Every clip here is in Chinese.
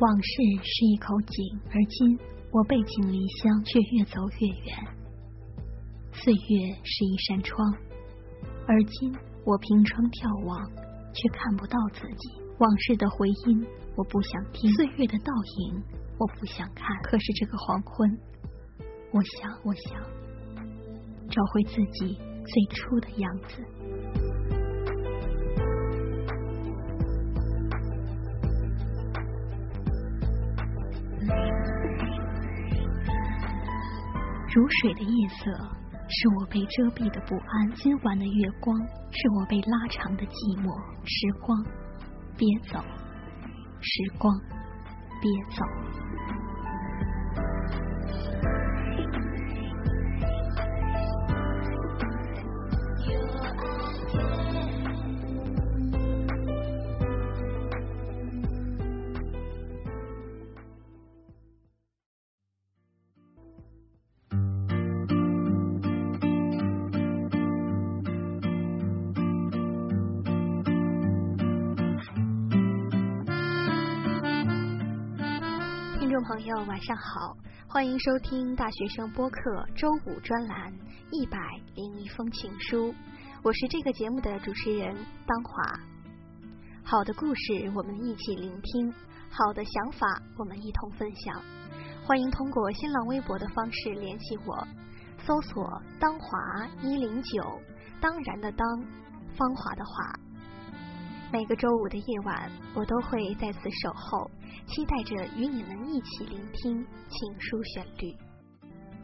往事是一口井，而今我背井离乡，却越走越远。岁月是一扇窗，而今我凭窗眺望，却看不到自己。往事的回音，我不想听；岁月的倒影，我不想看。可是这个黄昏，我想，我想找回自己最初的样子。如水的夜色，是我被遮蔽的不安；今晚的月光，是我被拉长的寂寞。时光，别走，时光，别走。朋友，晚上好，欢迎收听大学生播客周五专栏《一百零一封情书》，我是这个节目的主持人当华。好的故事，我们一起聆听；好的想法，我们一同分享。欢迎通过新浪微博的方式联系我，搜索“当华一零九”，当然的当，芳华的华。每个周五的夜晚，我都会在此守候，期待着与你们一起聆听情书旋律。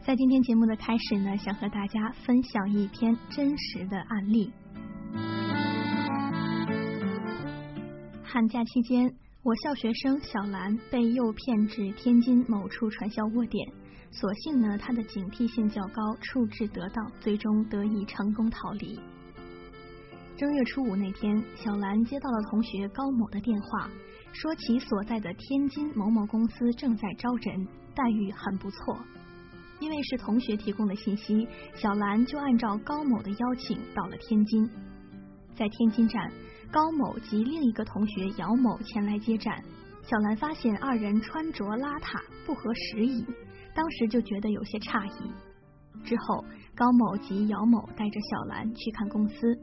在今天节目的开始呢，想和大家分享一篇真实的案例。寒假期间，我校学生小兰被诱骗至天津某处传销窝点，所幸呢，她的警惕性较高，处置得当，最终得以成功逃离。正月初五那天，小兰接到了同学高某的电话，说其所在的天津某某公司正在招人，待遇很不错。因为是同学提供的信息，小兰就按照高某的邀请到了天津。在天津站，高某及另一个同学姚某前来接站，小兰发现二人穿着邋遢，不合时宜，当时就觉得有些诧异。之后，高某及姚某带着小兰去看公司。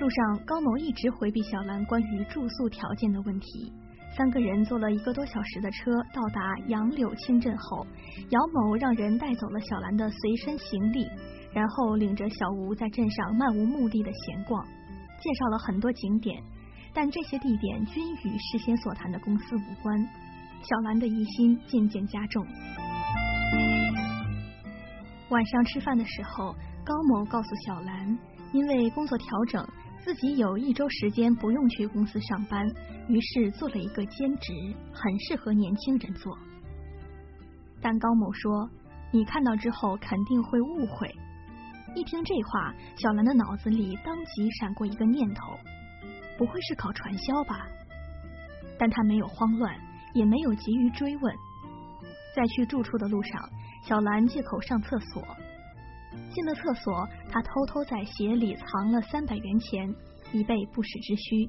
路上，高某一直回避小兰关于住宿条件的问题。三个人坐了一个多小时的车，到达杨柳青镇后，姚某让人带走了小兰的随身行李，然后领着小吴在镇上漫无目的的闲逛，介绍了很多景点，但这些地点均与事先所谈的公司无关。小兰的疑心渐渐加重。晚上吃饭的时候，高某告诉小兰，因为工作调整。自己有一周时间不用去公司上班，于是做了一个兼职，很适合年轻人做。但高某说：“你看到之后肯定会误会。”一听这话，小兰的脑子里当即闪过一个念头：不会是搞传销吧？但她没有慌乱，也没有急于追问。在去住处的路上，小兰借口上厕所。进了厕所，他偷偷在鞋里藏了三百元钱，以备不时之需，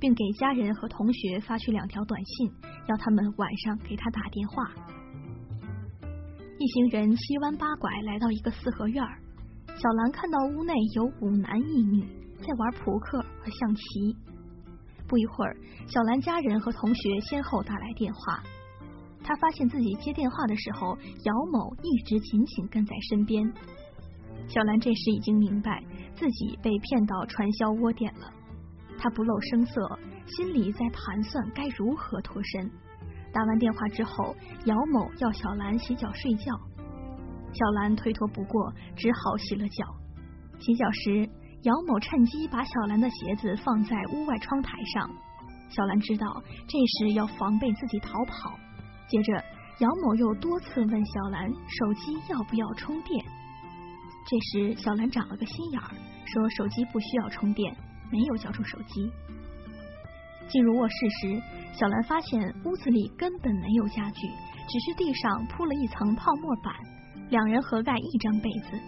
并给家人和同学发去两条短信，要他们晚上给他打电话。一行人七弯八拐来到一个四合院，小兰看到屋内有五男一女在玩扑克和象棋。不一会儿，小兰家人和同学先后打来电话，他发现自己接电话的时候，姚某一直紧紧跟在身边。小兰这时已经明白自己被骗到传销窝点了，她不露声色，心里在盘算该如何脱身。打完电话之后，姚某要小兰洗脚睡觉，小兰推脱不过，只好洗了脚。洗脚时，姚某趁机把小兰的鞋子放在屋外窗台上，小兰知道这时要防备自己逃跑。接着，姚某又多次问小兰手机要不要充电。这时，小兰长了个心眼儿，说手机不需要充电，没有交出手机。进入卧室时，小兰发现屋子里根本没有家具，只是地上铺了一层泡沫板，两人合盖一张被子。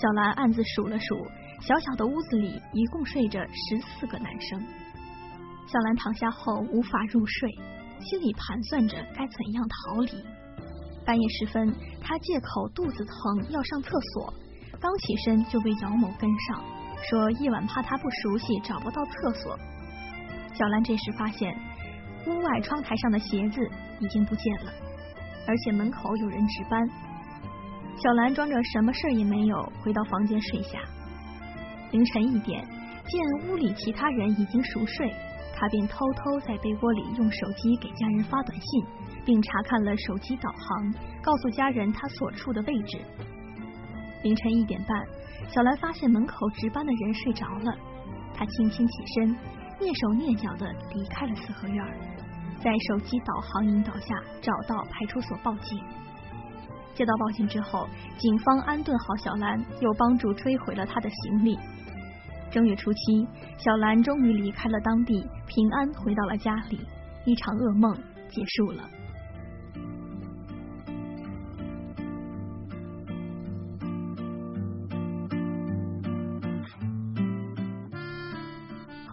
小兰暗自数了数，小小的屋子里一共睡着十四个男生。小兰躺下后无法入睡，心里盘算着该怎样逃离。半夜时分，他借口肚子疼要上厕所，刚起身就被姚某跟上，说夜晚怕他不熟悉找不到厕所。小兰这时发现屋外窗台上的鞋子已经不见了，而且门口有人值班。小兰装着什么事也没有，回到房间睡下。凌晨一点，见屋里其他人已经熟睡，她便偷偷在被窝里用手机给家人发短信，并查看了手机导航，告诉家人他所处的位置。凌晨一点半，小兰发现门口值班的人睡着了，她轻轻起身，蹑手蹑脚的离开了四合院，在手机导航引导下找到派出所报警。接到报警之后，警方安顿好小兰，又帮助追回了她的行李。正月初七，小兰终于离开了当地，平安回到了家里，一场噩梦结束了。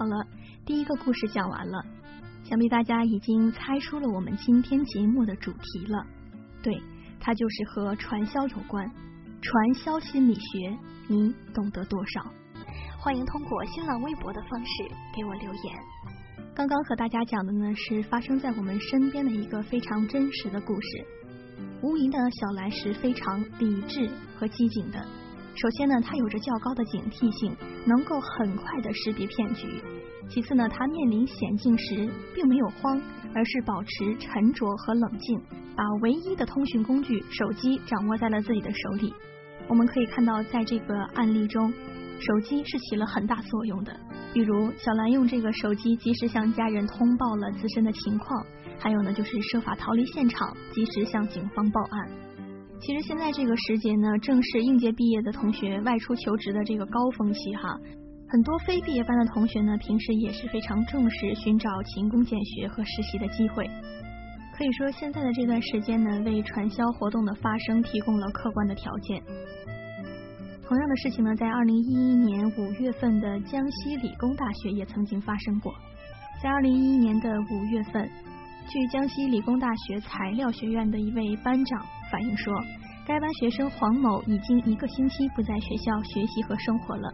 好了，第一个故事讲完了，想必大家已经猜出了我们今天节目的主题了。对。它就是和传销有关，传销心理学，你懂得多少？欢迎通过新浪微博的方式给我留言。刚刚和大家讲的呢是发生在我们身边的一个非常真实的故事。无疑呢，小兰是非常理智和机警的。首先呢，他有着较高的警惕性，能够很快的识别骗局。其次呢，他面临险境时并没有慌，而是保持沉着和冷静。把唯一的通讯工具手机掌握在了自己的手里。我们可以看到，在这个案例中，手机是起了很大作用的。比如，小兰用这个手机及时向家人通报了自身的情况，还有呢，就是设法逃离现场，及时向警方报案。其实现在这个时节呢，正是应届毕业的同学外出求职的这个高峰期哈。很多非毕业班的同学呢，平时也是非常重视寻找勤工俭学和实习的机会。可以说，现在的这段时间呢，为传销活动的发生提供了客观的条件。同样的事情呢，在二零一一年五月份的江西理工大学也曾经发生过。在二零一一年的五月份，据江西理工大学材料学院的一位班长反映说，该班学生黄某已经一个星期不在学校学习和生活了。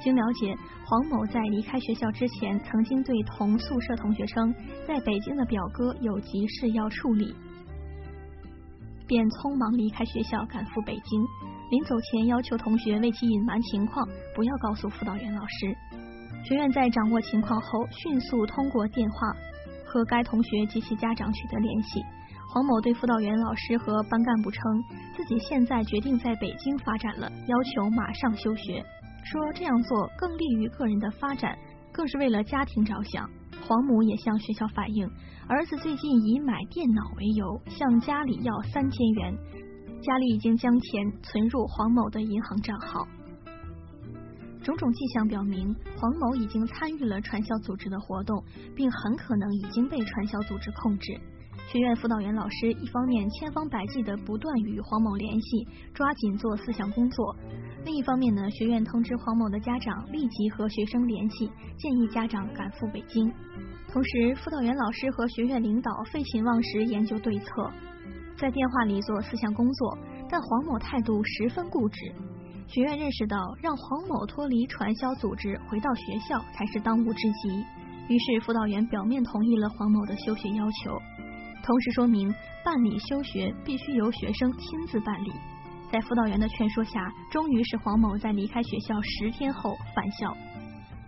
经了解，黄某在离开学校之前，曾经对同宿舍同学称，在北京的表哥有急事要处理，便匆忙离开学校赶赴北京。临走前，要求同学为其隐瞒情况，不要告诉辅导员老师。学院在掌握情况后，迅速通过电话和该同学及其家长取得联系。黄某对辅导员老师和班干部称，自己现在决定在北京发展了，要求马上休学。说这样做更利于个人的发展，更是为了家庭着想。黄母也向学校反映，儿子最近以买电脑为由向家里要三千元，家里已经将钱存入黄某的银行账号。种种迹象表明，黄某已经参与了传销组织的活动，并很可能已经被传销组织控制。学院辅导员老师一方面千方百计的不断与黄某联系，抓紧做思想工作；另一方面呢，学院通知黄某的家长立即和学生联系，建议家长赶赴北京。同时，辅导员老师和学院领导废寝忘食研究对策，在电话里做思想工作，但黄某态度十分固执。学院认识到，让黄某脱离传销组织回到学校才是当务之急，于是辅导员表面同意了黄某的休学要求。同时说明，办理休学必须由学生亲自办理。在辅导员的劝说下，终于是黄某在离开学校十天后返校。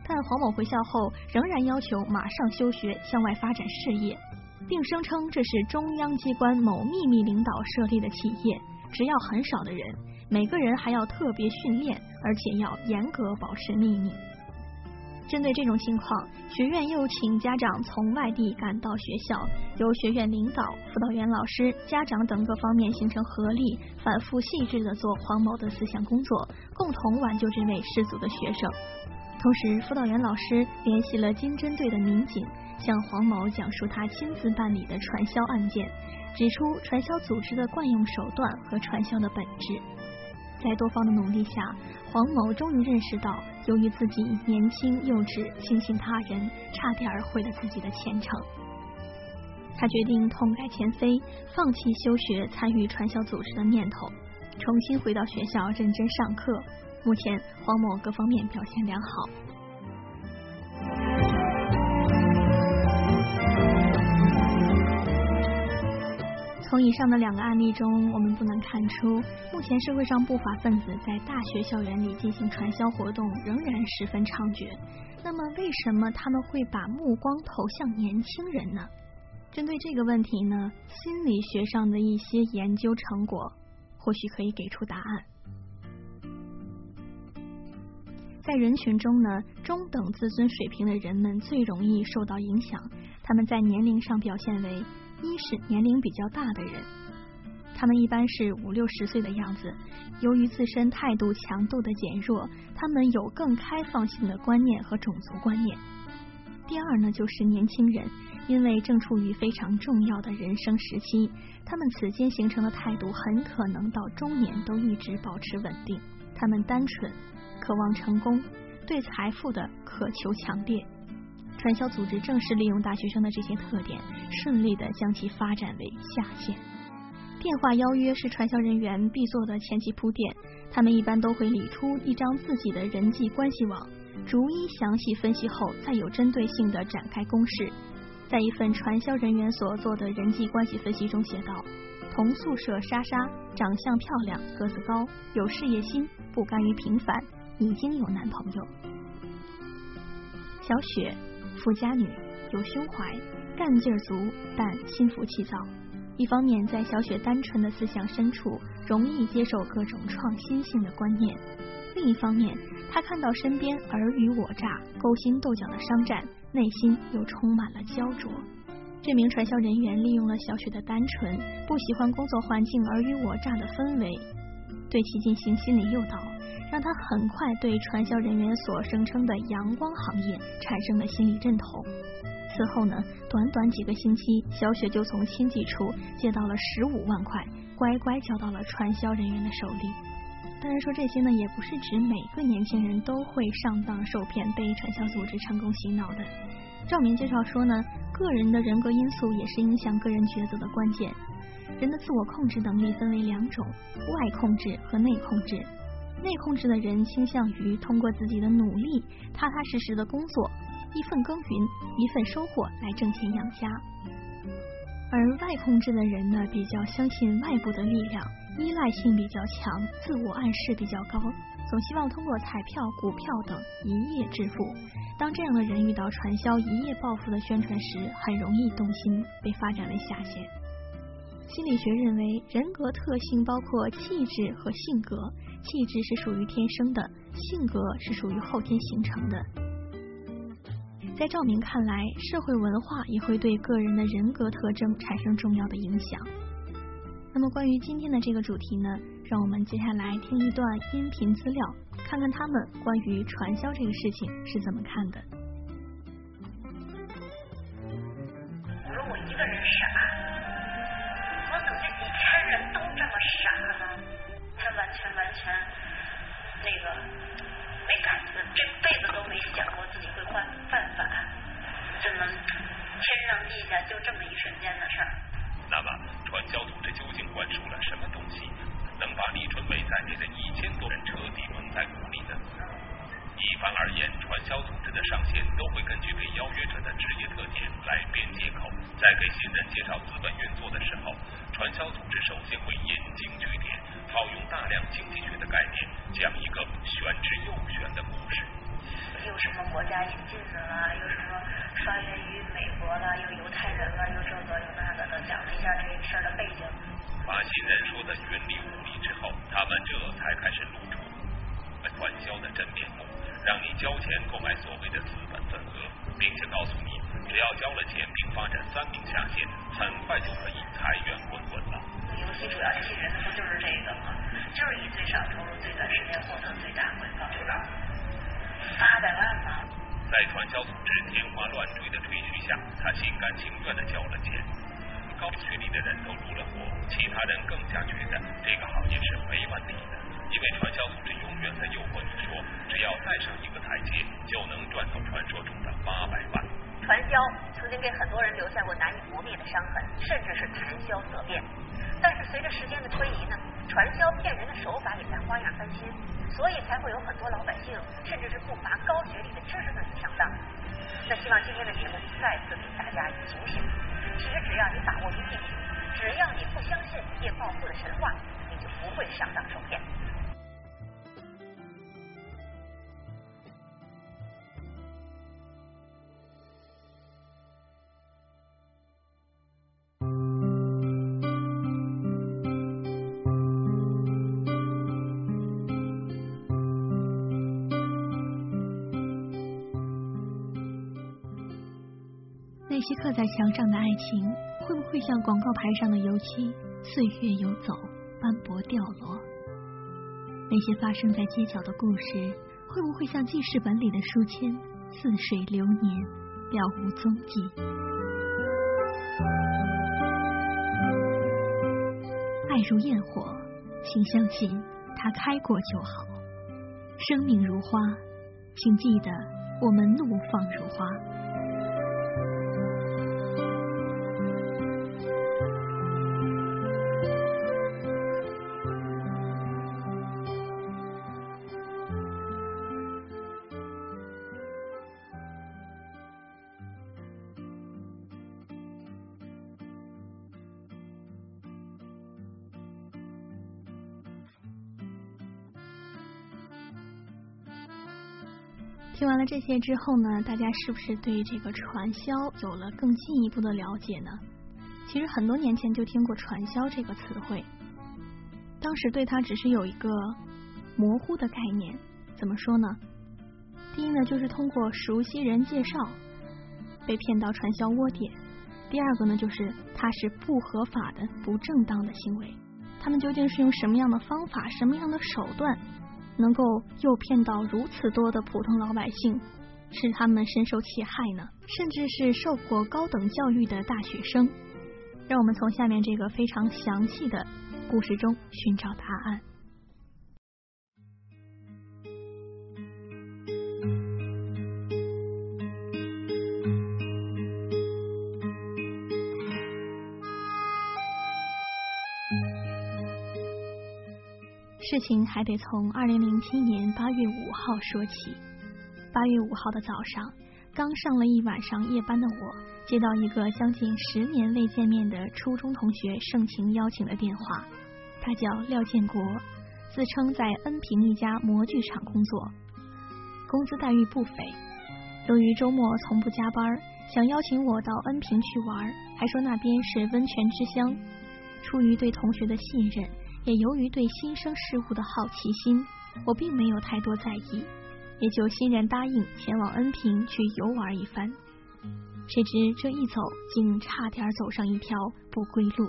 但黄某回校后，仍然要求马上休学，向外发展事业，并声称这是中央机关某秘密领导设立的企业，只要很少的人，每个人还要特别训练，而且要严格保持秘密。针对这种情况，学院又请家长从外地赶到学校，由学院领导、辅导员老师、家长等各方面形成合力，反复细致的做黄某的思想工作，共同挽救这位失足的学生。同时，辅导员老师联系了经侦队的民警，向黄某讲述他亲自办理的传销案件，指出传销组织的惯用手段和传销的本质。在多方的努力下，黄某终于认识到，由于自己年轻幼稚、轻信他人，差点毁了自己的前程。他决定痛改前非，放弃休学参与传销组织的念头，重新回到学校认真上课。目前，黄某各方面表现良好。从以上的两个案例中，我们不难看出，目前社会上不法分子在大学校园里进行传销活动仍然十分猖獗。那么，为什么他们会把目光投向年轻人呢？针对这个问题呢，心理学上的一些研究成果或许可以给出答案。在人群中呢，中等自尊水平的人们最容易受到影响，他们在年龄上表现为。一是年龄比较大的人，他们一般是五六十岁的样子。由于自身态度强度的减弱，他们有更开放性的观念和种族观念。第二呢，就是年轻人，因为正处于非常重要的人生时期，他们此间形成的态度很可能到中年都一直保持稳定。他们单纯，渴望成功，对财富的渴求强烈。传销组织正是利用大学生的这些特点，顺利的将其发展为下线。电话邀约是传销人员必做的前期铺垫，他们一般都会理出一张自己的人际关系网，逐一详细分析后，再有针对性的展开攻势。在一份传销人员所做的人际关系分析中写道：同宿舍莎莎，长相漂亮，个子高，有事业心，不甘于平凡，已经有男朋友。小雪。富家女有胸怀，干劲儿足，但心浮气躁。一方面，在小雪单纯的思想深处，容易接受各种创新性的观念；另一方面，她看到身边尔虞我诈、勾心斗角的商战，内心又充满了焦灼。这名传销人员利用了小雪的单纯，不喜欢工作环境尔虞我诈的氛围，对其进行心理诱导。让他很快对传销人员所声称的阳光行业产生了心理认同。此后呢，短短几个星期，小雪就从亲戚处借到了十五万块，乖乖交到了传销人员的手里。当然说这些呢，也不是指每个年轻人都会上当受骗，被传销组织成功洗脑的。赵明介绍说呢，个人的人格因素也是影响个人抉择的关键。人的自我控制能力分为两种：外控制和内控制。内控制的人倾向于通过自己的努力、踏踏实实的工作，一份耕耘一份收获来挣钱养家；而外控制的人呢，比较相信外部的力量，依赖性比较强，自我暗示比较高，总希望通过彩票、股票等一夜致富。当这样的人遇到传销一夜暴富的宣传时，很容易动心，被发展为下线。心理学认为，人格特性包括气质和性格。气质是属于天生的，性格是属于后天形成的。在赵明看来，社会文化也会对个人的人格特征产生重要的影响。那么，关于今天的这个主题呢，让我们接下来听一段音频资料，看看他们关于传销这个事情是怎么看的。我说我一个人傻，我怎么这几千人都这么傻呢？他完全完全那个没感觉，这辈子都没想过自己会犯犯法，这么天上地下就这么一瞬间的事儿？那么传销组织究竟灌输了什么东西，能把李春梅在内的一千多人彻底蒙在鼓里呢？一般而言，传销组织的上线都会根据被邀约者的职业特点来编接口，在给新人介绍资本运作的时候，传销组织首先会引经据典。套用大量经济学的概念，讲一个玄之又玄的故事。又什么国家引进的啦，又什么发源于美国啦，又犹太人啦，又这个又那个的，讲了一下这事儿的背景。把新人说的云里雾里之后，他们这才开始露出传销的真面目，让你交钱购买所谓的资本份额，并且告诉你，只要交了钱并发展三名下线，很快就可以财源滚滚了。游戏主要这些人不就是这个吗？就是以最少投入、最短时间获得最大回报，对吧？八百万吗？在传销组织天花乱坠的吹嘘下，他心甘情愿的交了钱。高学历的人都入了伙，其他人更加觉得这个行业是没问题的，因为传销组织永远在诱惑你说，只要再上一个台阶，就能赚到传说中的八百万。传销曾经给很多人留下过难以磨灭的伤痕，甚至是谈笑色变。但是随着时间的推移呢，传销骗人的手法也在花样翻新，所以才会有很多老百姓，甚至是不乏高学历的知识分子上当。那希望今天的节目再次给大家以警醒。其实只要你把握住一点，只要你不相信一夜暴富的神话，你就不会上当受骗。那些刻在墙上的爱情，会不会像广告牌上的油漆，岁月游走，斑驳掉落？那些发生在街角的故事，会不会像记事本里的书签，似水流年，了无踪迹？爱如焰火，请相信它开过就好。生命如花，请记得我们怒放如花。了这些之后呢，大家是不是对这个传销有了更进一步的了解呢？其实很多年前就听过传销这个词汇，当时对它只是有一个模糊的概念。怎么说呢？第一呢，就是通过熟悉人介绍被骗到传销窝点；第二个呢，就是它是不合法的、不正当的行为。他们究竟是用什么样的方法、什么样的手段？能够诱骗到如此多的普通老百姓，使他们深受其害呢？甚至是受过高等教育的大学生。让我们从下面这个非常详细的故事中寻找答案。事情还得从二零零七年八月五号说起。八月五号的早上，刚上了一晚上夜班的我，接到一个将近十年未见面的初中同学盛情邀请的电话。他叫廖建国，自称在恩平一家模具厂工作，工资待遇不菲。由于周末从不加班，想邀请我到恩平去玩，还说那边是温泉之乡。出于对同学的信任。也由于对新生事物的好奇心，我并没有太多在意，也就欣然答应前往恩平去游玩一番。谁知这一走，竟差点走上一条不归路。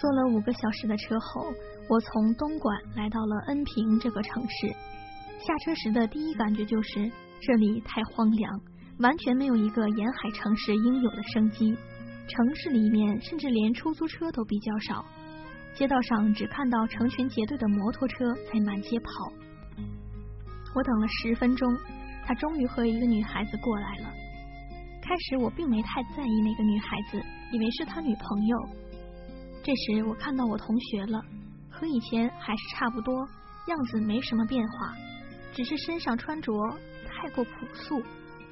坐了五个小时的车后，我从东莞来到了恩平这个城市。下车时的第一感觉就是这里太荒凉，完全没有一个沿海城市应有的生机。城市里面甚至连出租车都比较少。街道上只看到成群结队的摩托车在满街跑。我等了十分钟，他终于和一个女孩子过来了。开始我并没太在意那个女孩子，以为是他女朋友。这时我看到我同学了，和以前还是差不多，样子没什么变化，只是身上穿着太过朴素，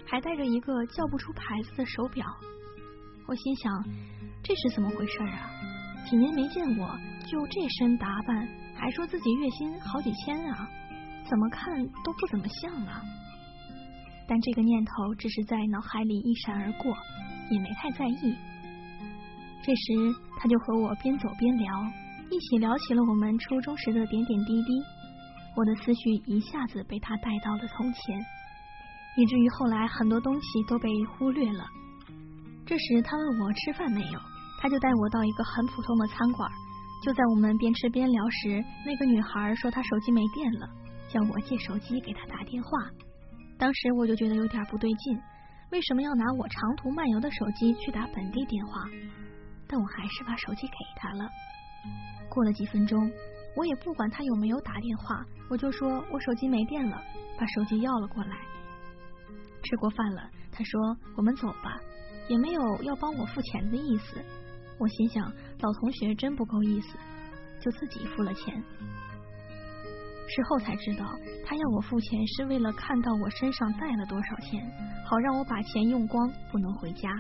还戴着一个叫不出牌子的手表。我心想，这是怎么回事啊？几年没见我。就这身打扮，还说自己月薪好几千啊？怎么看都不怎么像啊！但这个念头只是在脑海里一闪而过，也没太在意。这时，他就和我边走边聊，一起聊起了我们初中时的点点滴滴。我的思绪一下子被他带到了从前，以至于后来很多东西都被忽略了。这时，他问我吃饭没有，他就带我到一个很普通的餐馆。就在我们边吃边聊时，那个女孩说她手机没电了，叫我借手机给她打电话。当时我就觉得有点不对劲，为什么要拿我长途漫游的手机去打本地电话？但我还是把手机给她了。过了几分钟，我也不管她有没有打电话，我就说我手机没电了，把手机要了过来。吃过饭了，她说：“我们走吧。”也没有要帮我付钱的意思。我心想，老同学真不够意思，就自己付了钱。事后才知道，他要我付钱是为了看到我身上带了多少钱，好让我把钱用光，不能回家。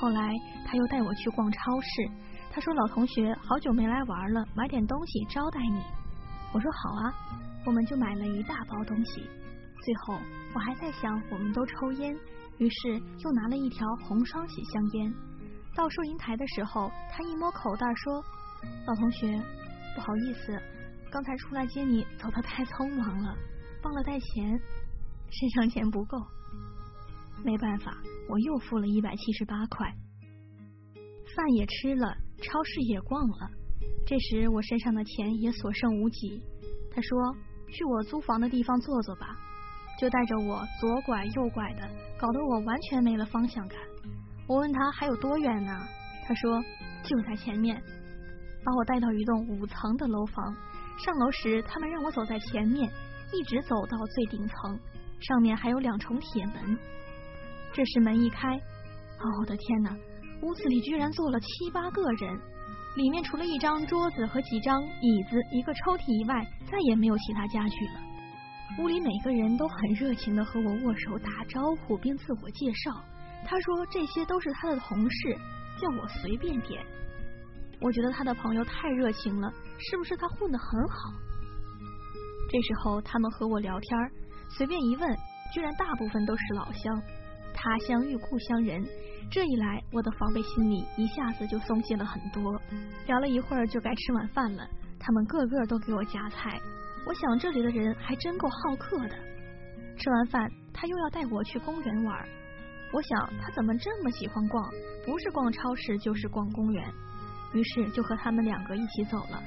后来他又带我去逛超市，他说：“老同学，好久没来玩了，买点东西招待你。”我说：“好啊。”我们就买了一大包东西。最后我还在想，我们都抽烟，于是又拿了一条红双喜香烟。到收银台的时候，他一摸口袋说：“老同学，不好意思。”刚才出来接你，走的太匆忙了，忘了带钱，身上钱不够，没办法，我又付了一百七十八块。饭也吃了，超市也逛了，这时我身上的钱也所剩无几。他说：“去我租房的地方坐坐吧。”就带着我左拐右拐的，搞得我完全没了方向感。我问他还有多远呢？他说就在前面，把我带到一栋五层的楼房。上楼时，他们让我走在前面，一直走到最顶层，上面还有两重铁门。这时门一开，哦，我的天哪！屋子里居然坐了七八个人，里面除了一张桌子和几张椅子、一个抽屉以外，再也没有其他家具了。屋里每个人都很热情的和我握手打招呼，并自我介绍。他说这些都是他的同事，叫我随便点。我觉得他的朋友太热情了，是不是他混得很好？这时候他们和我聊天，随便一问，居然大部分都是老乡，他乡遇故乡人。这一来，我的防备心理一下子就松懈了很多。聊了一会儿，就该吃晚饭了，他们个个都给我夹菜。我想这里的人还真够好客的。吃完饭，他又要带我去公园玩。我想他怎么这么喜欢逛？不是逛超市，就是逛公园。于是就和他们两个一起走了。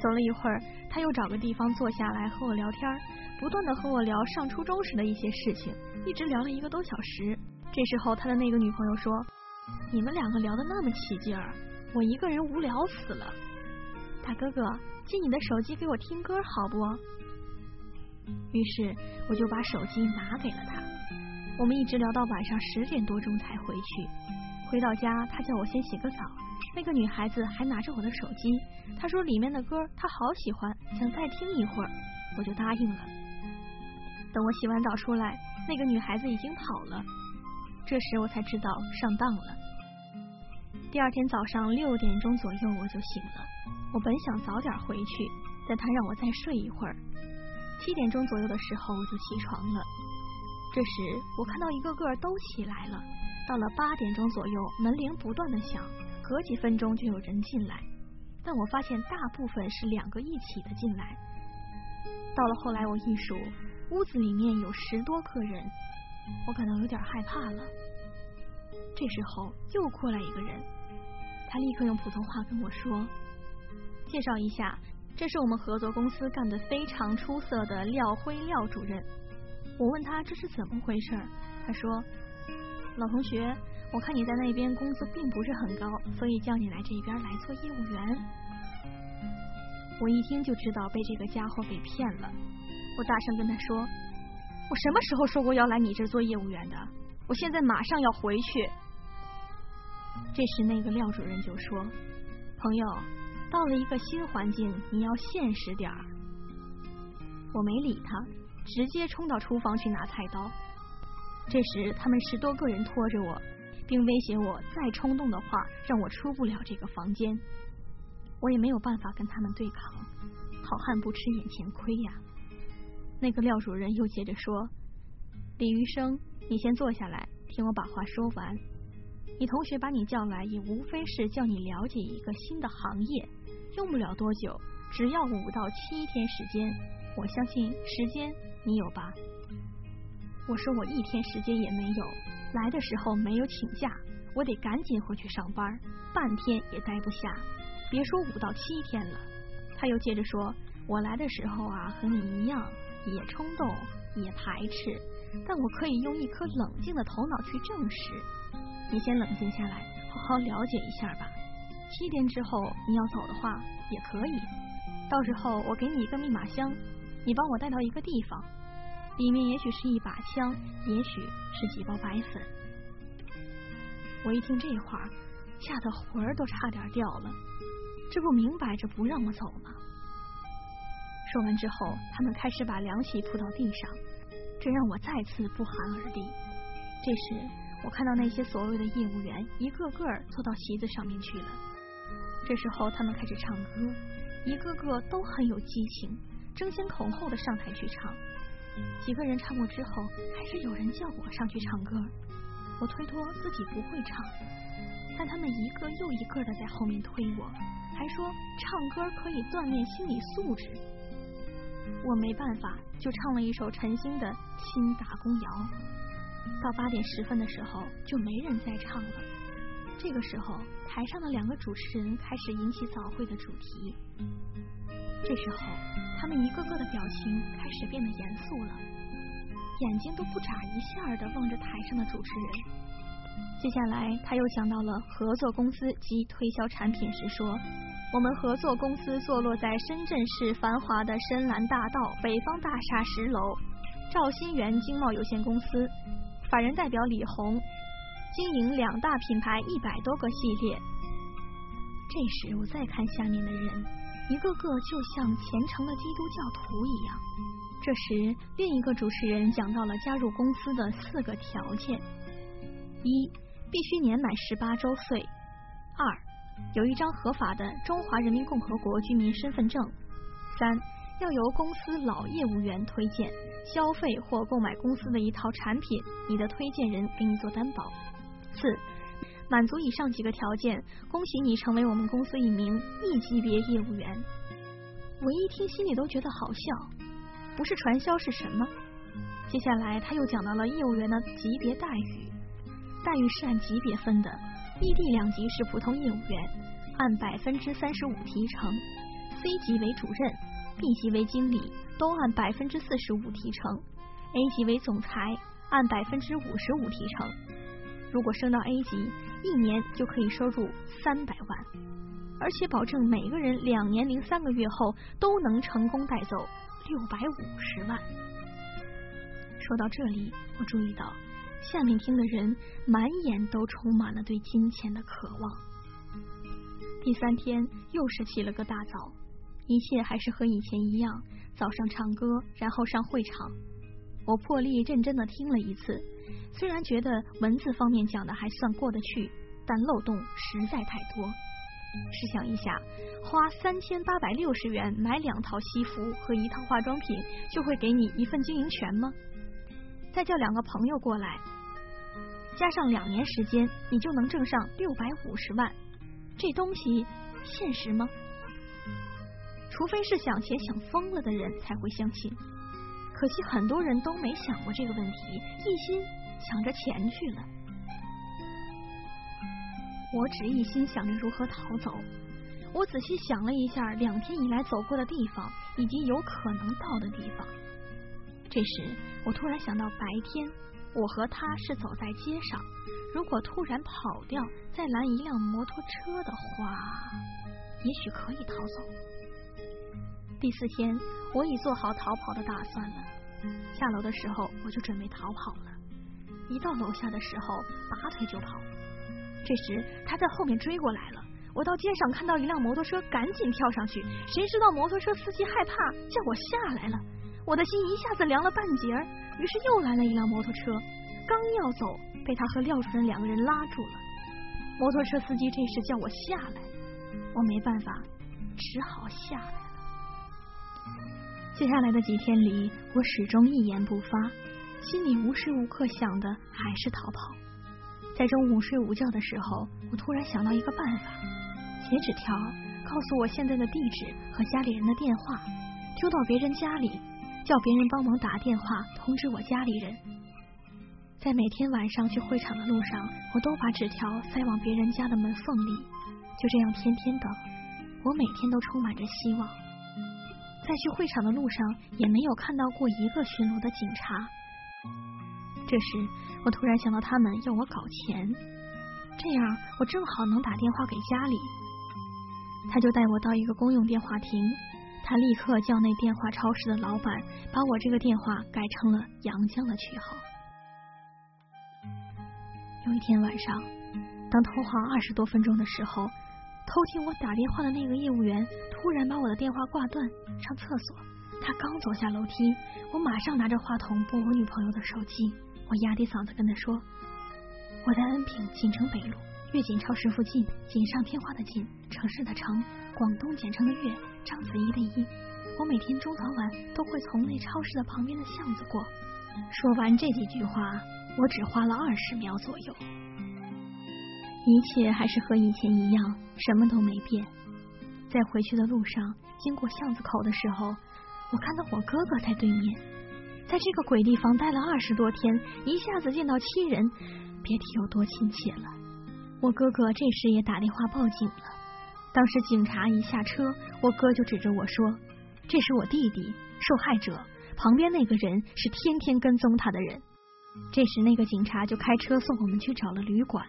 走了一会儿，他又找个地方坐下来和我聊天，不断的和我聊上初中时的一些事情，一直聊了一个多小时。这时候他的那个女朋友说：“你们两个聊的那么起劲儿，我一个人无聊死了。大哥哥，借你的手机给我听歌好不？”于是我就把手机拿给了他。我们一直聊到晚上十点多钟才回去。回到家，他叫我先洗个澡。那个女孩子还拿着我的手机，她说里面的歌她好喜欢，想再听一会儿，我就答应了。等我洗完澡出来，那个女孩子已经跑了。这时我才知道上当了。第二天早上六点钟左右我就醒了，我本想早点回去，但他让我再睡一会儿。七点钟左右的时候我就起床了。这时我看到一个个都起来了。到了八点钟左右，门铃不断的响。隔几分钟就有人进来，但我发现大部分是两个一起的进来。到了后来，我一数，屋子里面有十多个人，我感到有点害怕了。这时候又过来一个人，他立刻用普通话跟我说：“介绍一下，这是我们合作公司干的非常出色的廖辉廖主任。”我问他这是怎么回事，他说：“老同学。”我看你在那边工资并不是很高，所以叫你来这边来做业务员。我一听就知道被这个家伙给骗了，我大声跟他说：“我什么时候说过要来你这做业务员的？我现在马上要回去。”这时那个廖主任就说：“朋友，到了一个新环境，你要现实点儿。”我没理他，直接冲到厨房去拿菜刀。这时他们十多个人拖着我。并威胁我再冲动的话，让我出不了这个房间。我也没有办法跟他们对抗，好汉不吃眼前亏呀。那个廖主任又接着说：“李余生，你先坐下来，听我把话说完。你同学把你叫来，也无非是叫你了解一个新的行业，用不了多久，只要五到七天时间。我相信时间你有吧？”我说：“我一天时间也没有。”来的时候没有请假，我得赶紧回去上班，半天也待不下，别说五到七天了。他又接着说：“我来的时候啊，和你一样，也冲动，也排斥，但我可以用一颗冷静的头脑去证实。你先冷静下来，好好了解一下吧。七天之后你要走的话也可以，到时候我给你一个密码箱，你帮我带到一个地方。里面也许是一把枪，也许是几包白粉。我一听这话，吓得魂儿都差点掉了。这不明摆着不让我走吗？说完之后，他们开始把凉席铺到地上，这让我再次不寒而栗。这时，我看到那些所谓的业务员一个个坐到席子上面去了。这时候，他们开始唱歌，一个个都很有激情，争先恐后的上台去唱。几个人唱过之后，还是有人叫我上去唱歌。我推脱自己不会唱，但他们一个又一个的在后面推我，还说唱歌可以锻炼心理素质。我没办法，就唱了一首陈星的《新打工谣》。到八点十分的时候，就没人再唱了。这个时候，台上的两个主持人开始引起早会的主题。这时候，他们一个个的表情开始变得严肃了，眼睛都不眨一下的望着台上的主持人。接下来，他又讲到了合作公司及推销产品时说。我们合作公司坐落在深圳市繁华的深蓝大道北方大厦十楼，赵新元经贸有限公司，法人代表李红，经营两大品牌一百多个系列。这时我再看下面的人，一个个就像虔诚的基督教徒一样。这时另一个主持人讲到了加入公司的四个条件：一，必须年满十八周岁；二。有一张合法的中华人民共和国居民身份证。三，要由公司老业务员推荐消费或购买公司的一套产品，你的推荐人给你做担保。四，满足以上几个条件，恭喜你成为我们公司一名一级别业务员。我一听心里都觉得好笑，不是传销是什么？接下来他又讲到了业务员的级别待遇，待遇是按级别分的。B、D 两级是普通业务员，按百分之三十五提成；C 级为主任，B 级为经理，都按百分之四十五提成；A 级为总裁，按百分之五十五提成。如果升到 A 级，一年就可以收入三百万，而且保证每个人两年零三个月后都能成功带走六百五十万。说到这里，我注意到。下面听的人满眼都充满了对金钱的渴望。第三天又是起了个大早，一切还是和以前一样，早上唱歌，然后上会场。我破例认真的听了一次，虽然觉得文字方面讲的还算过得去，但漏洞实在太多。试想一下，花三千八百六十元买两套西服和一套化妆品，就会给你一份经营权吗？再叫两个朋友过来。加上两年时间，你就能挣上六百五十万，这东西现实吗？除非是想钱想疯了的人才会相信。可惜很多人都没想过这个问题，一心想着钱去了。我只一心想着如何逃走。我仔细想了一下两天以来走过的地方，以及有可能到的地方。这时，我突然想到白天。我和他是走在街上，如果突然跑掉，再拦一辆摩托车的话，也许可以逃走。第四天，我已做好逃跑的打算了。下楼的时候，我就准备逃跑了。一到楼下的时候，拔腿就跑。这时，他在后面追过来了。我到街上看到一辆摩托车，赶紧跳上去。谁知道摩托车司机害怕，叫我下来了。我的心一下子凉了半截儿。于是又来了一辆摩托车，刚要走，被他和廖主任两个人拉住了。摩托车司机这时叫我下来，我没办法，只好下来。接下来的几天里，我始终一言不发，心里无时无刻想的还是逃跑。在中午睡午觉的时候，我突然想到一个办法：写纸条，告诉我现在的地址和家里人的电话，丢到别人家里。叫别人帮忙打电话通知我家里人，在每天晚上去会场的路上，我都把纸条塞往别人家的门缝里，就这样天天等。我每天都充满着希望。在去会场的路上，也没有看到过一个巡逻的警察。这时，我突然想到他们要我搞钱，这样我正好能打电话给家里。他就带我到一个公用电话亭。他立刻叫那电话超市的老板把我这个电话改成了杨江的区号。有一天晚上，当通话二十多分钟的时候，偷听我打电话的那个业务员突然把我的电话挂断，上厕所。他刚走下楼梯，我马上拿着话筒拨我女朋友的手机，我压低嗓子跟她说：“我在恩平锦城北路粤锦超市附近，锦上添花的锦，城市的城，广东简称的粤，章子怡的怡。我每天中早晚都会从那超市的旁边的巷子过。”说完这几句话，我只花了二十秒左右，一切还是和以前一样，什么都没变。在回去的路上，经过巷子口的时候。我看到我哥哥在对面，在这个鬼地方待了二十多天，一下子见到亲人，别提有多亲切了。我哥哥这时也打电话报警了。当时警察一下车，我哥就指着我说：“这是我弟弟，受害者。旁边那个人是天天跟踪他的人。”这时那个警察就开车送我们去找了旅馆。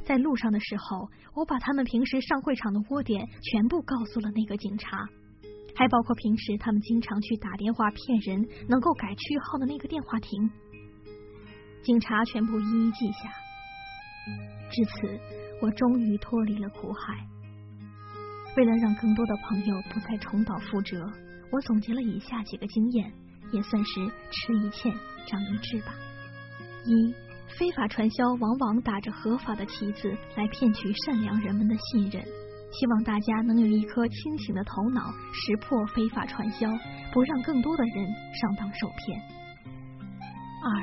在路上的时候，我把他们平时上会场的窝点全部告诉了那个警察。还包括平时他们经常去打电话骗人能够改区号的那个电话亭，警察全部一一记下。至此，我终于脱离了苦海。为了让更多的朋友不再重蹈覆辙，我总结了以下几个经验，也算是吃一堑长一智吧。一、非法传销往往打着合法的旗子来骗取善良人们的信任。希望大家能有一颗清醒的头脑，识破非法传销，不让更多的人上当受骗。二，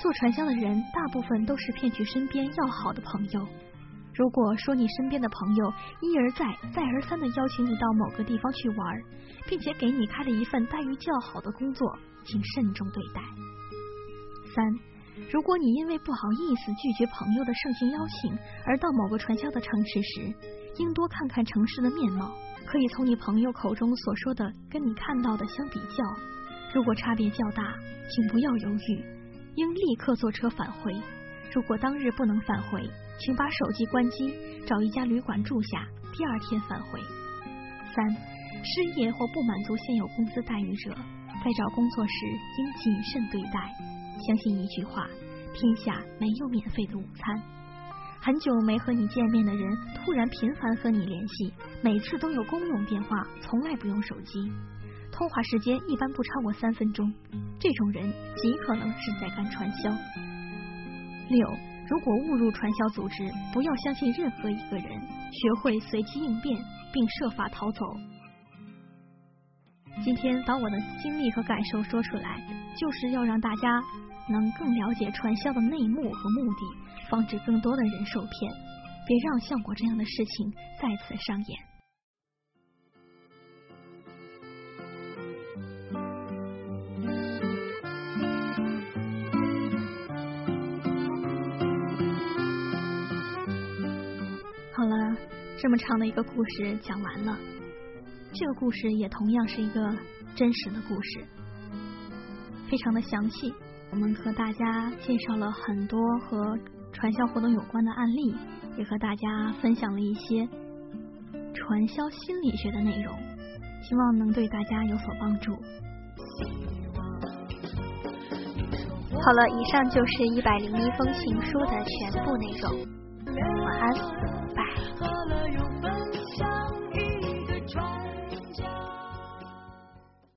做传销的人大部分都是骗取身边要好的朋友。如果说你身边的朋友一而再、再而三的邀请你到某个地方去玩，并且给你开了一份待遇较好的工作，请慎重对待。三，如果你因为不好意思拒绝朋友的盛情邀请而到某个传销的城市时，应多看看城市的面貌，可以从你朋友口中所说的跟你看到的相比较。如果差别较大，请不要犹豫，应立刻坐车返回。如果当日不能返回，请把手机关机，找一家旅馆住下，第二天返回。三、失业或不满足现有工资待遇者，在找工作时应谨慎对待。相信一句话：天下没有免费的午餐。很久没和你见面的人突然频繁和你联系，每次都有公用电话，从来不用手机，通话时间一般不超过三分钟。这种人极可能是在干传销。六，如果误入传销组织，不要相信任何一个人，学会随机应变，并设法逃走。今天把我的经历和感受说出来，就是要让大家。能更了解传销的内幕和目的，防止更多的人受骗，别让像我这样的事情再次上演。好了，这么长的一个故事讲完了，这个故事也同样是一个真实的故事，非常的详细。我们和大家介绍了很多和传销活动有关的案例，也和大家分享了一些传销心理学的内容，希望能对大家有所帮助。好了，以上就是一百零一封情书的全部内容。晚安。拜